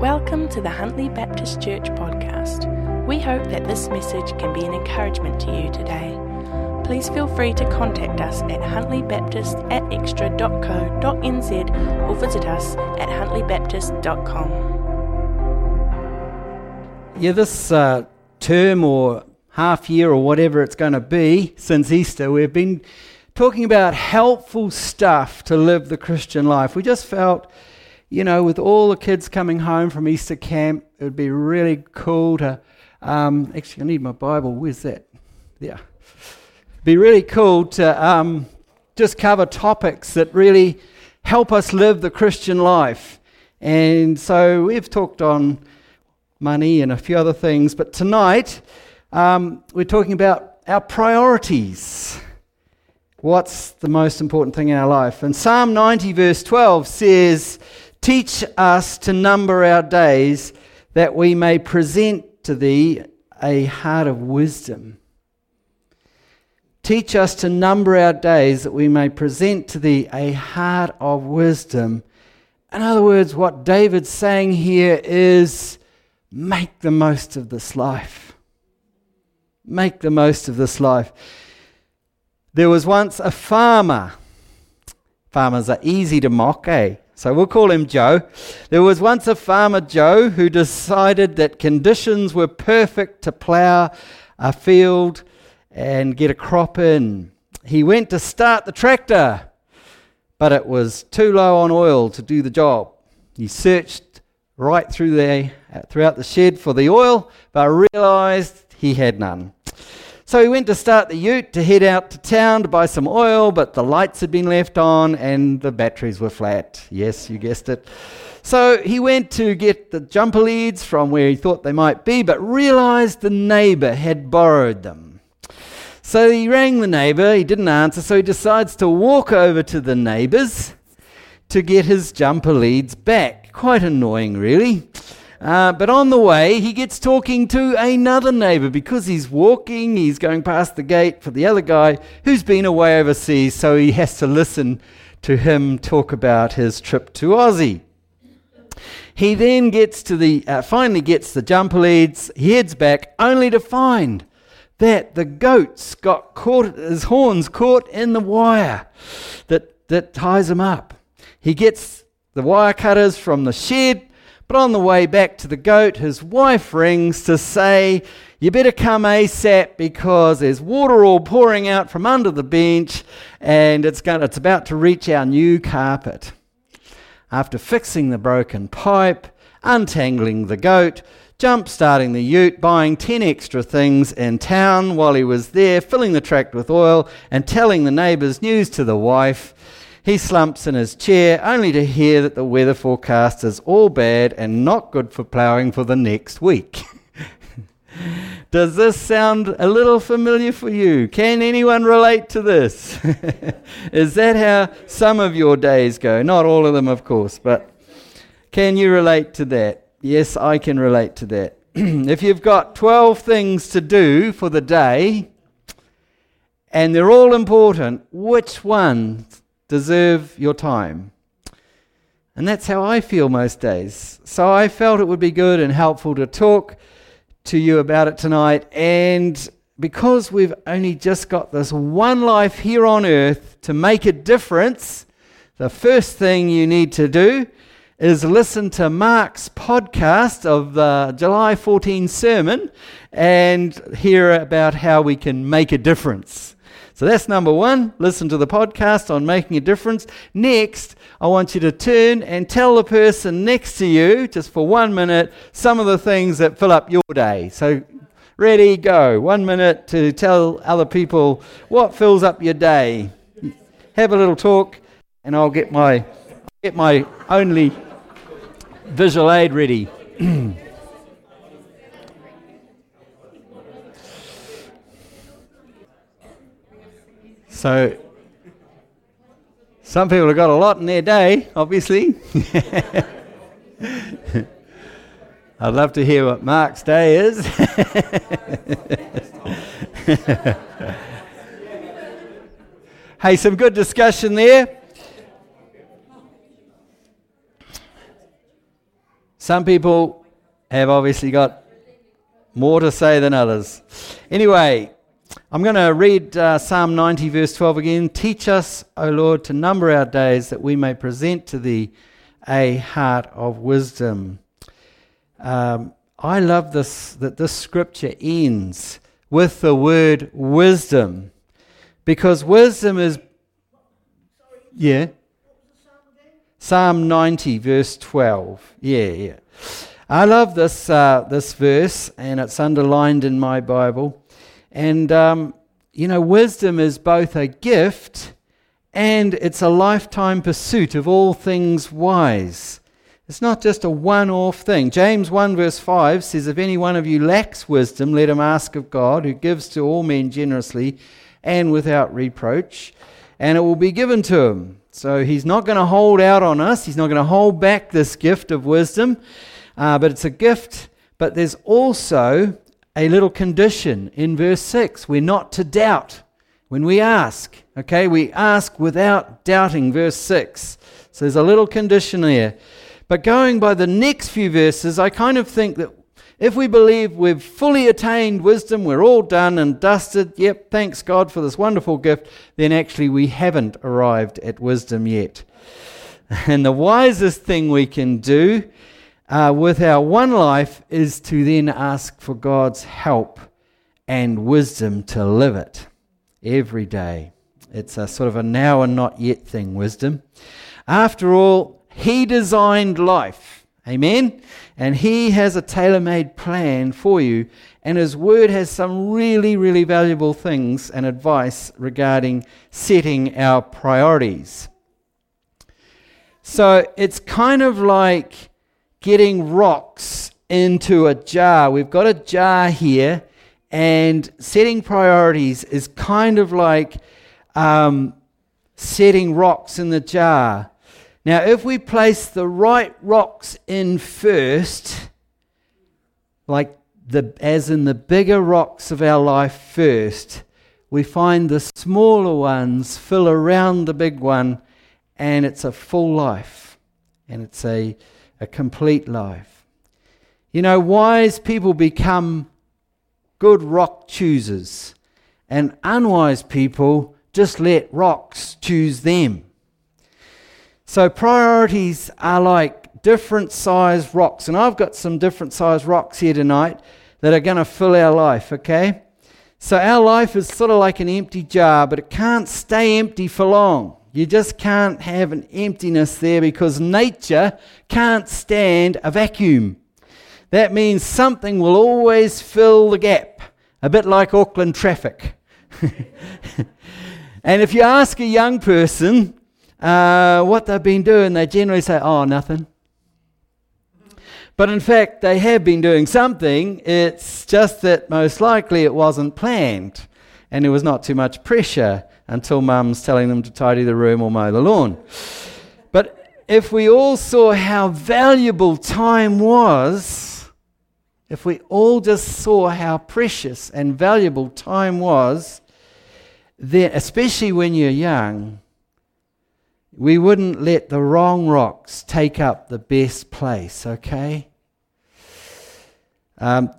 Welcome to the Huntly Baptist Church podcast. We hope that this message can be an encouragement to you today. Please feel free to contact us at huntlybaptist at xtra.co.nz or visit us at huntlybaptist.com. Yeah, this uh, term or half year or whatever it's going to be since Easter, we've been talking about helpful stuff to live the Christian life. We just felt you know, with all the kids coming home from Easter camp, it would be really cool to. Um, actually, I need my Bible. Where's that? Yeah. Be really cool to um, just cover topics that really help us live the Christian life. And so we've talked on money and a few other things, but tonight um, we're talking about our priorities. What's the most important thing in our life? And Psalm 90, verse 12 says, Teach us to number our days that we may present to thee a heart of wisdom. Teach us to number our days that we may present to thee a heart of wisdom. In other words, what David's saying here is make the most of this life. Make the most of this life. There was once a farmer. Farmers are easy to mock, eh? So we'll call him Joe. There was once a farmer, Joe, who decided that conditions were perfect to plough a field and get a crop in. He went to start the tractor, but it was too low on oil to do the job. He searched right through there, uh, throughout the shed for the oil, but realized he had none. So he went to start the ute to head out to town to buy some oil, but the lights had been left on and the batteries were flat. Yes, you guessed it. So he went to get the jumper leads from where he thought they might be, but realized the neighbor had borrowed them. So he rang the neighbor, he didn't answer, so he decides to walk over to the neighbors to get his jumper leads back. Quite annoying, really. Uh, but on the way, he gets talking to another neighbor because he's walking, he's going past the gate for the other guy who's been away overseas, so he has to listen to him talk about his trip to Aussie. He then gets to the, uh, finally gets the jumper leads, he heads back, only to find that the goats got caught, his horns caught in the wire that, that ties him up. He gets the wire cutters from the shed, but on the way back to the goat, his wife rings to say, You better come ASAP because there's water all pouring out from under the bench and it's, going, it's about to reach our new carpet. After fixing the broken pipe, untangling the goat, jump starting the ute, buying 10 extra things in town while he was there, filling the tract with oil, and telling the neighbours news to the wife. He slumps in his chair only to hear that the weather forecast is all bad and not good for ploughing for the next week. Does this sound a little familiar for you? Can anyone relate to this? is that how some of your days go? Not all of them, of course, but can you relate to that? Yes, I can relate to that. if you've got 12 things to do for the day, and they're all important, which ones deserve your time. And that's how I feel most days. So I felt it would be good and helpful to talk to you about it tonight. And because we've only just got this one life here on earth to make a difference, the first thing you need to do is listen to Mark's podcast of the July 14 sermon and hear about how we can make a difference. So that's number one. Listen to the podcast on making a difference. Next, I want you to turn and tell the person next to you, just for one minute, some of the things that fill up your day. So, ready, go. One minute to tell other people what fills up your day. Have a little talk, and I'll get my, get my only visual aid ready. So, some people have got a lot in their day, obviously. I'd love to hear what Mark's day is. hey, some good discussion there. Some people have obviously got more to say than others. Anyway, I'm going to read uh, Psalm 90, verse 12 again. Teach us, O Lord, to number our days that we may present to thee a heart of wisdom. Um, I love this that this scripture ends with the word wisdom because wisdom is yeah Psalm 90 verse 12 yeah yeah I love this uh, this verse and it's underlined in my Bible and um, you know wisdom is both a gift and it's a lifetime pursuit of all things wise it's not just a one off thing. James 1 verse 5 says, If any one of you lacks wisdom, let him ask of God, who gives to all men generously and without reproach, and it will be given to him. So he's not going to hold out on us, he's not going to hold back this gift of wisdom, uh, but it's a gift. But there's also a little condition in verse 6 we're not to doubt when we ask. Okay, we ask without doubting, verse 6. So there's a little condition there. But going by the next few verses, I kind of think that if we believe we've fully attained wisdom, we're all done and dusted, yep, thanks God for this wonderful gift, then actually we haven't arrived at wisdom yet. And the wisest thing we can do uh, with our one life is to then ask for God's help and wisdom to live it every day. It's a sort of a now and not yet thing, wisdom. After all, he designed life. Amen? And He has a tailor made plan for you. And His Word has some really, really valuable things and advice regarding setting our priorities. So it's kind of like getting rocks into a jar. We've got a jar here, and setting priorities is kind of like um, setting rocks in the jar. Now, if we place the right rocks in first, like the, as in the bigger rocks of our life first, we find the smaller ones fill around the big one, and it's a full life, and it's a, a complete life. You know, wise people become good rock choosers, and unwise people just let rocks choose them. So priorities are like different sized rocks. And I've got some different sized rocks here tonight that are going to fill our life, okay? So our life is sort of like an empty jar, but it can't stay empty for long. You just can't have an emptiness there because nature can't stand a vacuum. That means something will always fill the gap, a bit like Auckland traffic. and if you ask a young person, uh, what they've been doing, they generally say, oh, nothing. But in fact, they have been doing something. It's just that most likely it wasn't planned and there was not too much pressure until mum's telling them to tidy the room or mow the lawn. But if we all saw how valuable time was, if we all just saw how precious and valuable time was, then, especially when you're young, we wouldn't let the wrong rocks take up the best place, okay? Um,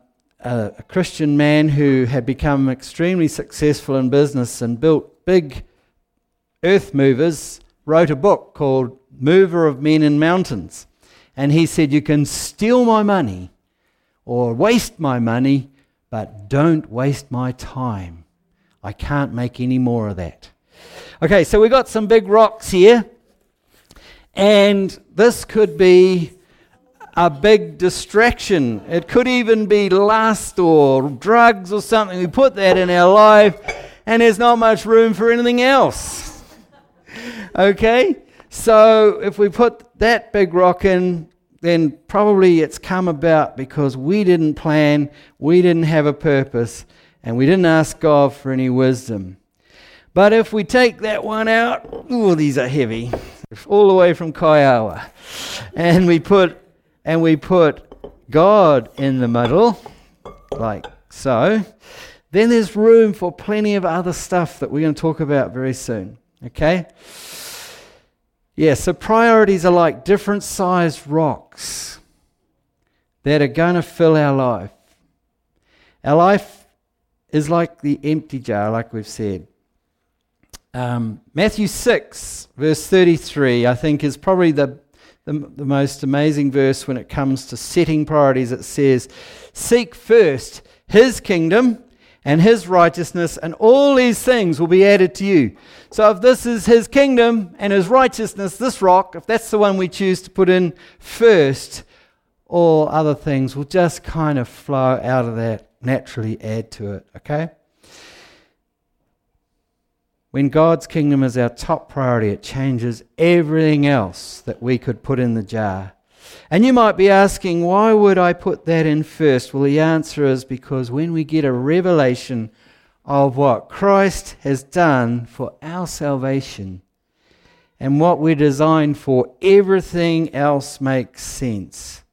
a, a Christian man who had become extremely successful in business and built big earth movers wrote a book called Mover of Men and Mountains. And he said, You can steal my money or waste my money, but don't waste my time. I can't make any more of that. Okay, so we've got some big rocks here, and this could be a big distraction. It could even be lust or drugs or something. We put that in our life, and there's not much room for anything else. okay? So if we put that big rock in, then probably it's come about because we didn't plan, we didn't have a purpose, and we didn't ask God for any wisdom. But if we take that one out, oh, these are heavy, all the way from Kaiaua, and we put and we put God in the middle, like so, then there's room for plenty of other stuff that we're going to talk about very soon. Okay? Yeah, so priorities are like different sized rocks. that are going to fill our life. Our life is like the empty jar, like we've said. Um, Matthew 6, verse 33, I think is probably the, the, the most amazing verse when it comes to setting priorities. It says, Seek first his kingdom and his righteousness, and all these things will be added to you. So, if this is his kingdom and his righteousness, this rock, if that's the one we choose to put in first, all other things will just kind of flow out of that, naturally add to it, okay? When God's kingdom is our top priority, it changes everything else that we could put in the jar. And you might be asking, why would I put that in first? Well, the answer is because when we get a revelation of what Christ has done for our salvation and what we're designed for, everything else makes sense.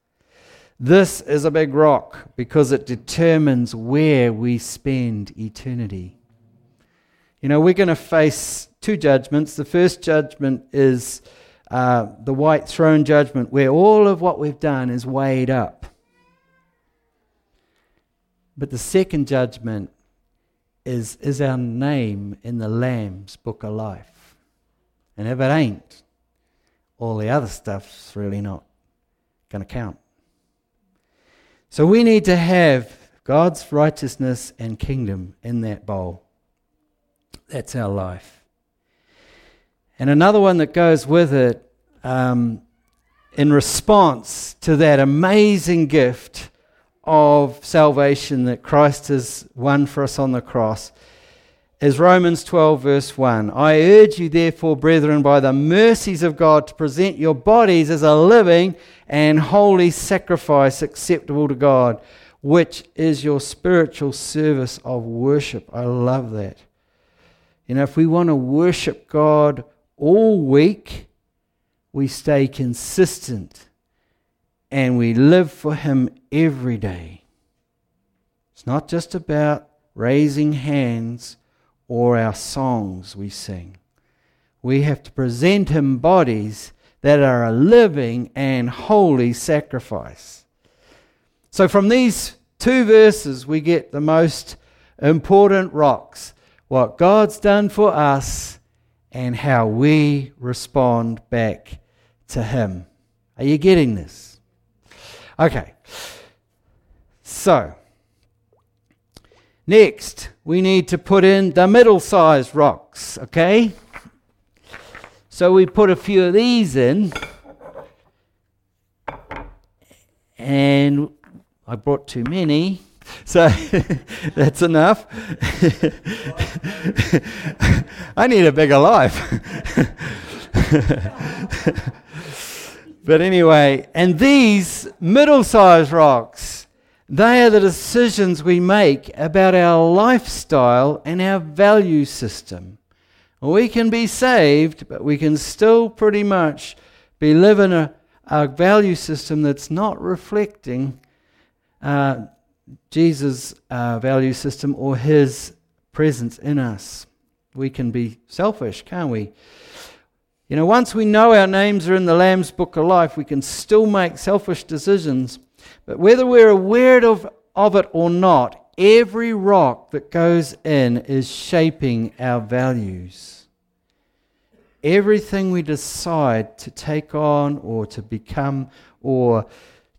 This is a big rock because it determines where we spend eternity. You know, we're going to face two judgments. The first judgment is uh, the white throne judgment, where all of what we've done is weighed up. But the second judgment is is our name in the Lamb's book of life. And if it ain't, all the other stuff's really not going to count. So we need to have God's righteousness and kingdom in that bowl. That's our life. And another one that goes with it, um, in response to that amazing gift of salvation that Christ has won for us on the cross, is Romans 12, verse 1. I urge you, therefore, brethren, by the mercies of God, to present your bodies as a living and holy sacrifice acceptable to God, which is your spiritual service of worship. I love that. You know, if we want to worship God all week, we stay consistent and we live for Him every day. It's not just about raising hands or our songs we sing. We have to present Him bodies that are a living and holy sacrifice. So, from these two verses, we get the most important rocks what God's done for us and how we respond back to Him. Are you getting this? Okay. So, Next, we need to put in the middle sized rocks, okay? So we put a few of these in. And I brought too many. So that's enough. I need a bigger life. but anyway, and these middle sized rocks they are the decisions we make about our lifestyle and our value system. We can be saved, but we can still pretty much be living a, a value system that's not reflecting uh, Jesus' uh, value system or his presence in us. We can be selfish, can't we? You know, once we know our names are in the Lamb's Book of Life, we can still make selfish decisions but whether we're aware of, of it or not, every rock that goes in is shaping our values. Everything we decide to take on or to become or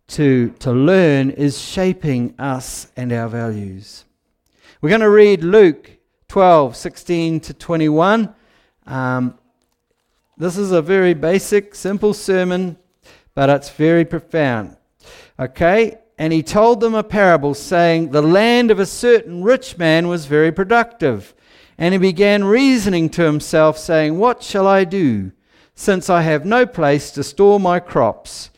to, to learn is shaping us and our values. We're going to read Luke 12, 16 to 21. Um, this is a very basic, simple sermon, but it's very profound. Okay? And he told them a parable, saying, The land of a certain rich man was very productive. And he began reasoning to himself, saying, What shall I do, since I have no place to store my crops?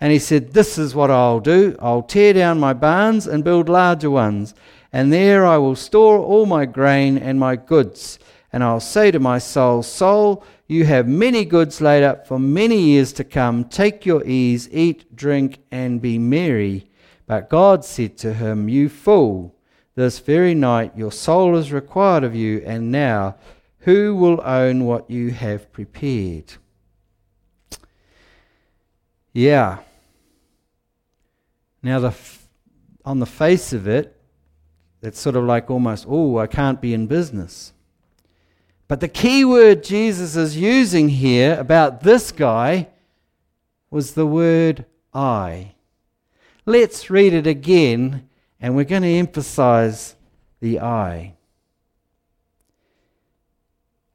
And he said, This is what I'll do. I'll tear down my barns and build larger ones, and there I will store all my grain and my goods. And I'll say to my soul, Soul, you have many goods laid up for many years to come. Take your ease, eat, drink, and be merry. But God said to him, You fool, this very night your soul is required of you, and now who will own what you have prepared? Yeah. Now, the f- on the face of it, it's sort of like almost, oh, I can't be in business. But the key word Jesus is using here about this guy was the word I. Let's read it again, and we're going to emphasize the I.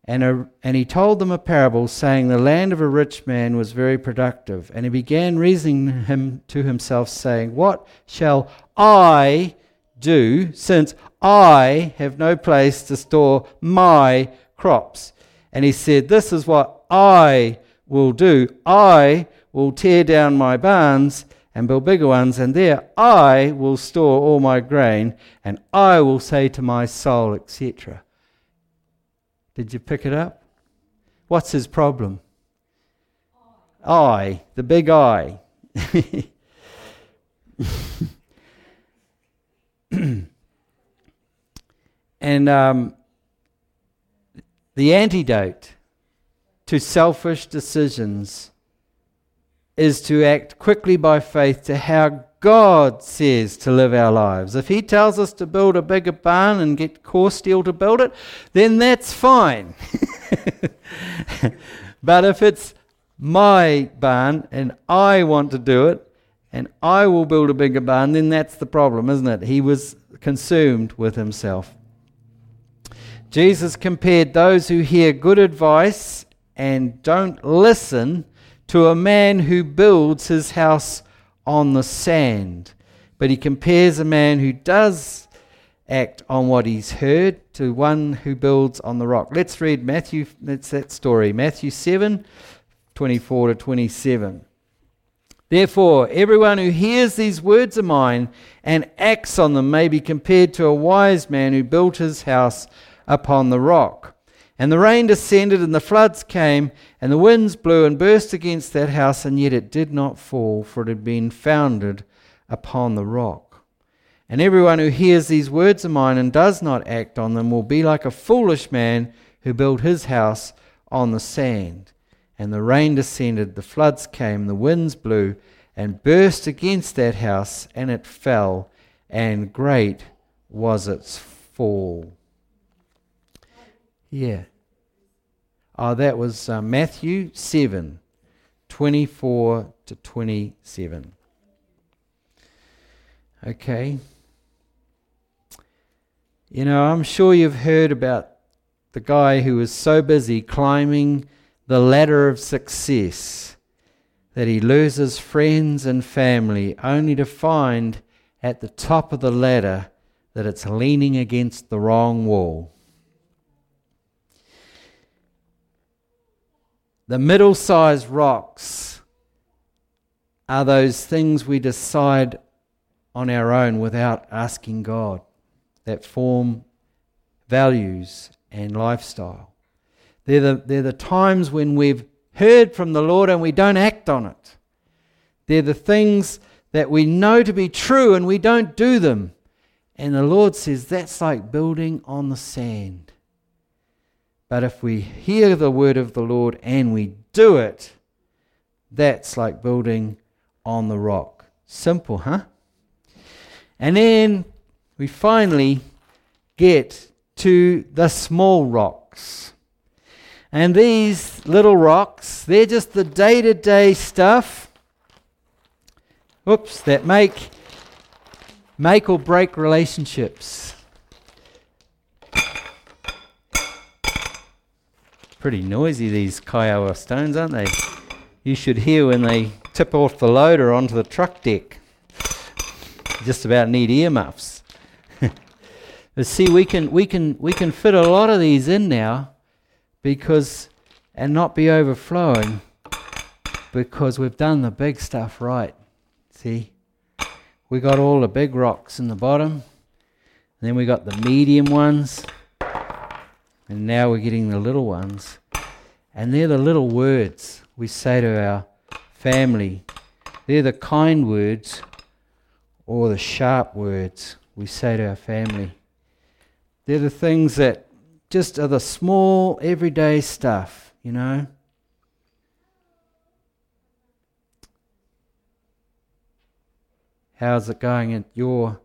And, a, and he told them a parable, saying, The land of a rich man was very productive. And he began reasoning him to himself, saying, What shall I do, since I have no place to store my crops? And he said, This is what I will do. I will tear down my barns and build bigger ones, and there I will store all my grain, and I will say to my soul, etc. Did you pick it up? What's his problem? I, the big I. and um, the antidote to selfish decisions is to act quickly by faith to how God says to live our lives. If He tells us to build a bigger barn and get Coresteel to build it, then that's fine. but if it's my barn and I want to do it and I will build a bigger barn, then that's the problem, isn't it? He was consumed with himself. Jesus compared those who hear good advice and don't listen to a man who builds his house on the sand. But he compares a man who does act on what he's heard to one who builds on the rock. Let's read Matthew, that's that story. Matthew 7 24 to 27. Therefore, everyone who hears these words of mine and acts on them may be compared to a wise man who built his house upon the rock. And the rain descended, and the floods came, and the winds blew and burst against that house, and yet it did not fall, for it had been founded upon the rock. And everyone who hears these words of mine and does not act on them will be like a foolish man who built his house on the sand. And the rain descended, the floods came, the winds blew, and burst against that house, and it fell, and great was its fall. Yeah. Oh, that was uh, Matthew 7 24 to 27. Okay. You know, I'm sure you've heard about the guy who was so busy climbing the ladder of success that he loses friends and family only to find at the top of the ladder that it's leaning against the wrong wall. The middle sized rocks are those things we decide on our own without asking God that form values and lifestyle. They're the, they're the times when we've heard from the Lord and we don't act on it. They're the things that we know to be true and we don't do them. And the Lord says that's like building on the sand. But if we hear the word of the Lord and we do it, that's like building on the rock. Simple, huh? And then we finally get to the small rocks. And these little rocks, they're just the day to day stuff. Oops, that make make or break relationships. Pretty noisy, these Kaiaua stones, aren't they? You should hear when they tip off the loader onto the truck deck. Just about need earmuffs. but see, we can, we, can, we can fit a lot of these in now because, and not be overflowing because we've done the big stuff right. See? We got all the big rocks in the bottom, and then we got the medium ones and now we're getting the little ones. And they're the little words we say to our family. They're the kind words or the sharp words we say to our family. They're the things that just are the small, everyday stuff, you know. How's it going at your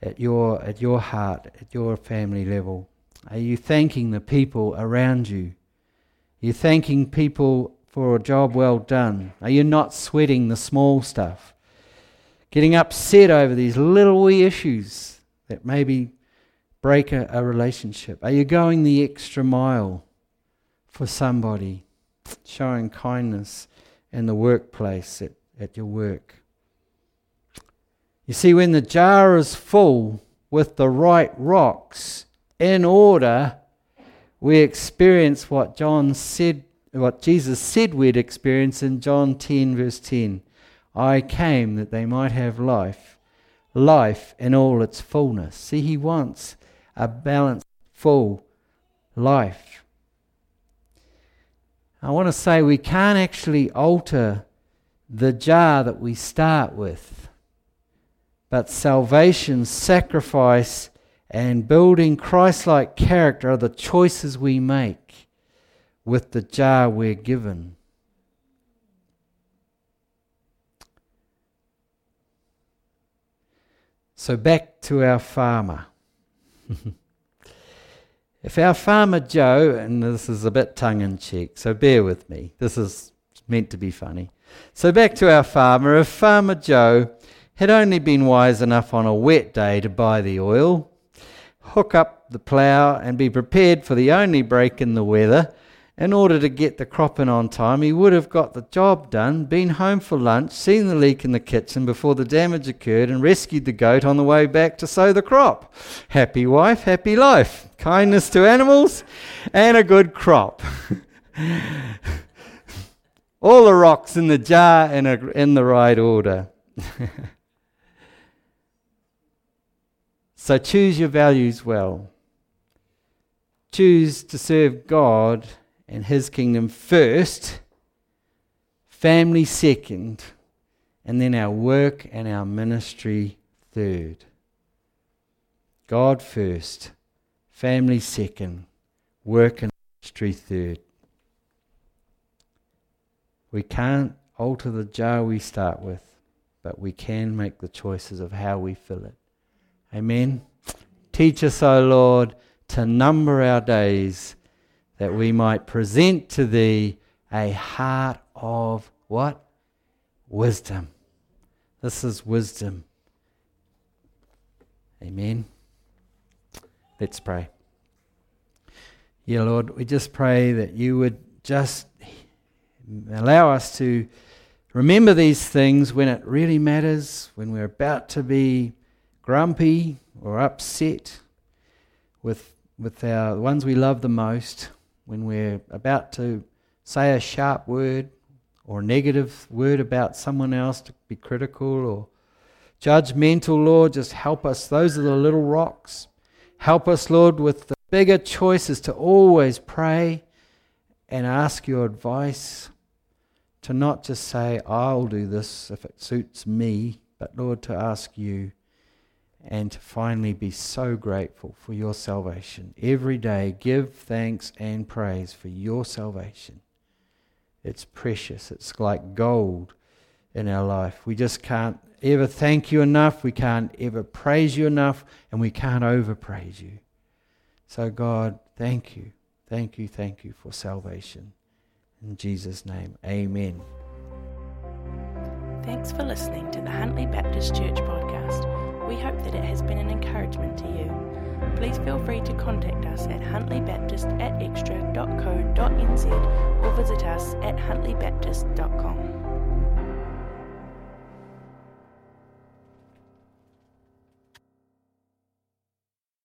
at your at your heart, at your family level? Are you thanking the people around you? Are you thanking people for a job well done? Are you not sweating the small stuff? Getting upset over these little wee issues that maybe break a, a relationship? Are you going the extra mile for somebody? Showing kindness in the workplace, at, at your work. You see, when the jar is full with the right rocks in order, we experience what John said, what Jesus said we'd experience in John 10, verse 10. I came that they might have life, life in all its fullness. See, he wants a balanced, full life. I want to say we can't actually alter the jar that we start with. But salvation, sacrifice, and building Christ like character are the choices we make with the jar we're given. So back to our farmer. if our farmer Joe, and this is a bit tongue in cheek, so bear with me, this is meant to be funny. So back to our farmer. If Farmer Joe had only been wise enough on a wet day to buy the oil, hook up the plough, and be prepared for the only break in the weather, in order to get the crop in on time, he would have got the job done, been home for lunch, seen the leak in the kitchen before the damage occurred, and rescued the goat on the way back to sow the crop. Happy wife, happy life. Kindness to animals, and a good crop. All the rocks in the jar in, a, in the right order. so choose your values well. Choose to serve God and His kingdom first, family second, and then our work and our ministry third. God first, family second, work and ministry third. We can't alter the jar we start with, but we can make the choices of how we fill it. Amen. Teach us, O Lord, to number our days that we might present to thee a heart of what? Wisdom. This is wisdom. Amen. Let's pray. Yeah, Lord, we just pray that you would just allow us to remember these things when it really matters, when we're about to be grumpy or upset with, with our, the ones we love the most, when we're about to say a sharp word or a negative word about someone else to be critical or judgmental, Lord, just help us. Those are the little rocks. Help us, Lord, with the bigger choices to always pray and ask your advice to not just say, I'll do this if it suits me, but Lord, to ask you and to finally be so grateful for your salvation. Every day, give thanks and praise for your salvation. It's precious, it's like gold in our life. We just can't ever thank you enough, we can't ever praise you enough, and we can't overpraise you. So, God, thank you, thank you, thank you for salvation. In Jesus' name, amen. Thanks for listening to the Huntly Baptist Church podcast. We hope that it has been an encouragement to you. Please feel free to contact us at huntlybaptist at xtra.co.nz or visit us at huntlybaptist.com.